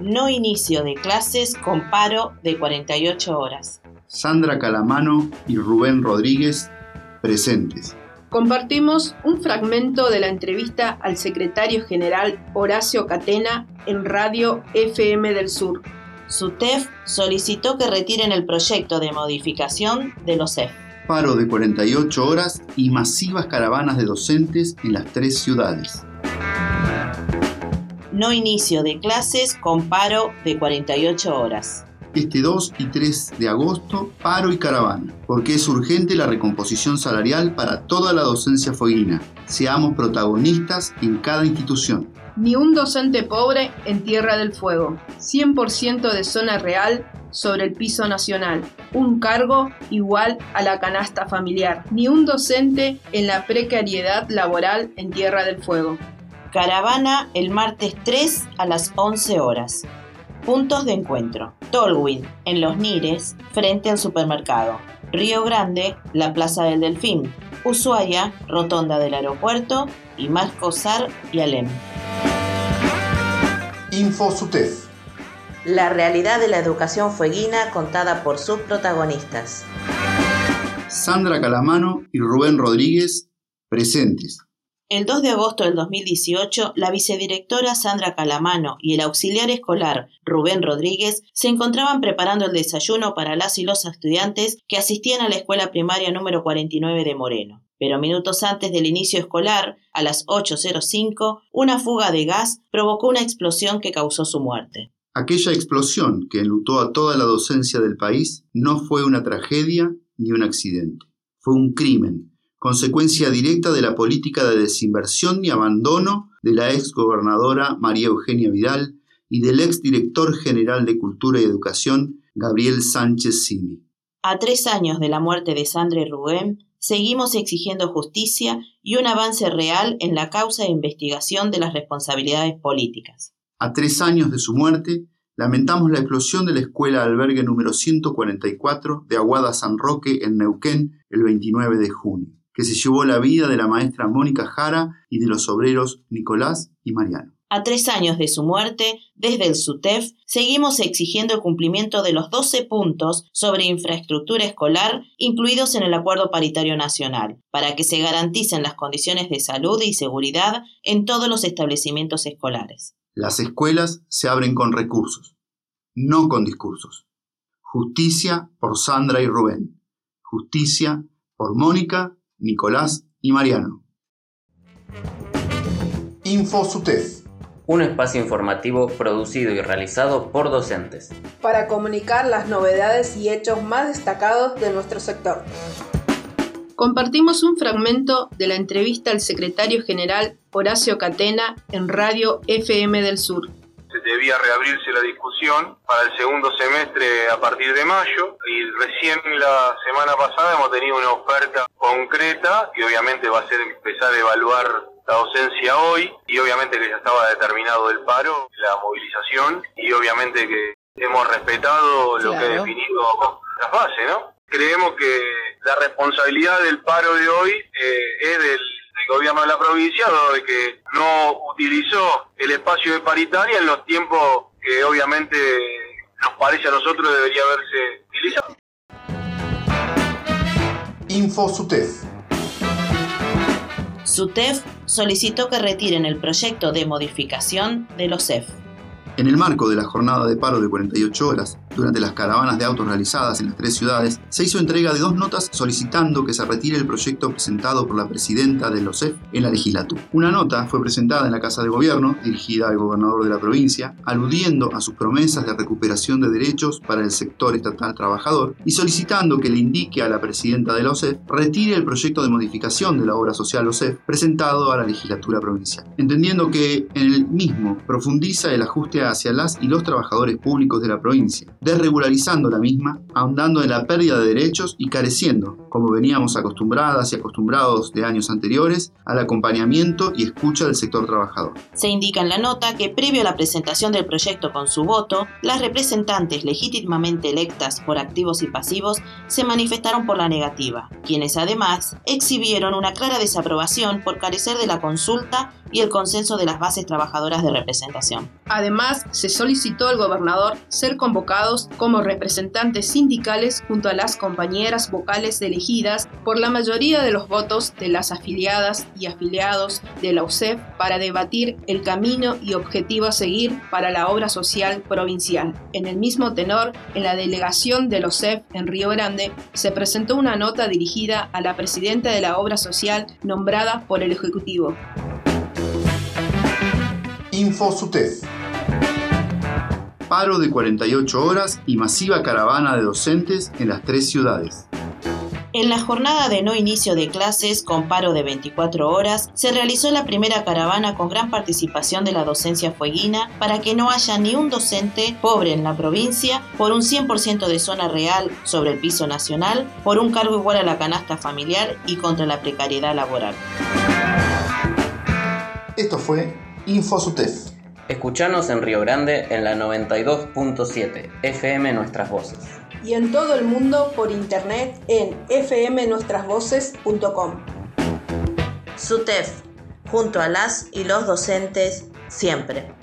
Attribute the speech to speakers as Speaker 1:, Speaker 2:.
Speaker 1: No inicio de clases con paro de 48 horas.
Speaker 2: Sandra Calamano y Rubén Rodríguez presentes.
Speaker 3: Compartimos un fragmento de la entrevista al secretario general Horacio Catena en Radio FM del Sur.
Speaker 1: SUTEF solicitó que retiren el proyecto de modificación de los CEF.
Speaker 2: Paro de 48 horas y masivas caravanas de docentes en las tres ciudades
Speaker 1: no inicio de clases con paro de 48 horas.
Speaker 2: Este 2 y 3 de agosto, paro y caravana, porque es urgente la recomposición salarial para toda la docencia fueguina. Seamos protagonistas en cada institución.
Speaker 3: Ni un docente pobre en Tierra del Fuego. 100% de zona real sobre el piso nacional. Un cargo igual a la canasta familiar. Ni un docente en la precariedad laboral en Tierra del Fuego.
Speaker 1: Caravana el martes 3 a las 11 horas. Puntos de encuentro. Tolwyn, en Los Nires, frente al supermercado. Río Grande, la Plaza del Delfín. Ushuaia, Rotonda del Aeropuerto. Y Mascosar y Alem.
Speaker 4: InfoSUTEF.
Speaker 1: La realidad de la educación fueguina contada por sus protagonistas.
Speaker 2: Sandra Calamano y Rubén Rodríguez, presentes.
Speaker 1: El 2 de agosto del 2018, la vicedirectora Sandra Calamano y el auxiliar escolar Rubén Rodríguez se encontraban preparando el desayuno para las y los estudiantes que asistían a la escuela primaria número 49 de Moreno. Pero minutos antes del inicio escolar, a las 8.05, una fuga de gas provocó una explosión que causó su muerte.
Speaker 2: Aquella explosión que enlutó a toda la docencia del país no fue una tragedia ni un accidente. Fue un crimen consecuencia directa de la política de desinversión y abandono de la ex gobernadora María Eugenia Vidal y del ex director general de Cultura y Educación Gabriel Sánchez Simi.
Speaker 1: A tres años de la muerte de Sandra y Rubén, seguimos exigiendo justicia y un avance real en la causa de investigación de las responsabilidades políticas.
Speaker 2: A tres años de su muerte, lamentamos la explosión de la escuela albergue número 144 de Aguada San Roque en Neuquén el 29 de junio que se llevó la vida de la maestra Mónica Jara y de los obreros Nicolás y Mariano.
Speaker 1: A tres años de su muerte, desde el SUTEF, seguimos exigiendo el cumplimiento de los 12 puntos sobre infraestructura escolar incluidos en el Acuerdo Paritario Nacional, para que se garanticen las condiciones de salud y seguridad en todos los establecimientos escolares.
Speaker 2: Las escuelas se abren con recursos, no con discursos. Justicia por Sandra y Rubén. Justicia por Mónica Nicolás y Mariano.
Speaker 4: InfoSUTEF.
Speaker 5: Un espacio informativo producido y realizado por docentes.
Speaker 3: Para comunicar las novedades y hechos más destacados de nuestro sector. Compartimos un fragmento de la entrevista al secretario general Horacio Catena en Radio FM del Sur
Speaker 6: debía reabrirse la discusión para el segundo semestre a partir de mayo y recién la semana pasada hemos tenido una oferta concreta que obviamente va a ser empezar a evaluar la docencia hoy y obviamente que ya estaba determinado el paro, la movilización y obviamente que hemos respetado lo que ha definido la fase, ¿no? Creemos que la responsabilidad del paro de hoy eh, es del gobierno de la provincia, de que no utilizó el espacio de paritaria en los tiempos que obviamente nos parece a nosotros debería haberse utilizado.
Speaker 4: InfoSUTEF.
Speaker 1: SUTEF solicitó que retiren el proyecto de modificación de los CEF.
Speaker 2: En el marco de la jornada de paro de 48 horas, durante las caravanas de autos realizadas en las tres ciudades, se hizo entrega de dos notas solicitando que se retire el proyecto presentado por la presidenta de los OSEF en la legislatura. Una nota fue presentada en la Casa de Gobierno, dirigida al gobernador de la provincia, aludiendo a sus promesas de recuperación de derechos para el sector estatal trabajador y solicitando que le indique a la presidenta de la OSEF retire el proyecto de modificación de la obra social OSEF presentado a la legislatura provincial, entendiendo que en el mismo profundiza el ajuste hacia las y los trabajadores públicos de la provincia desregularizando la misma, ahondando en la pérdida de derechos y careciendo, como veníamos acostumbradas y acostumbrados de años anteriores, al acompañamiento y escucha del sector trabajador.
Speaker 1: Se indica en la nota que previo a la presentación del proyecto con su voto, las representantes legítimamente electas por activos y pasivos se manifestaron por la negativa, quienes además exhibieron una clara desaprobación por carecer de la consulta y el consenso de las bases trabajadoras de representación.
Speaker 3: Además, se solicitó al gobernador ser convocados como representantes sindicales junto a las compañeras vocales elegidas por la mayoría de los votos de las afiliadas y afiliados de la UCEF para debatir el camino y objetivo a seguir para la obra social provincial. En el mismo tenor, en la delegación de la UCEF en Río Grande se presentó una nota dirigida a la presidenta de la obra social nombrada por el Ejecutivo.
Speaker 4: InfoSUTEF.
Speaker 2: Paro de 48 horas y masiva caravana de docentes en las tres ciudades.
Speaker 1: En la jornada de no inicio de clases con paro de 24 horas, se realizó la primera caravana con gran participación de la docencia fueguina para que no haya ni un docente pobre en la provincia por un 100% de zona real sobre el piso nacional, por un cargo igual a la canasta familiar y contra la precariedad laboral.
Speaker 4: Esto fue InfoSUTEF.
Speaker 5: Escuchanos en Río Grande en la 92.7 FM Nuestras Voces.
Speaker 3: Y en todo el mundo por internet en fmnuestrasvoces.com.
Speaker 1: SUTEF, junto a las y los docentes, siempre.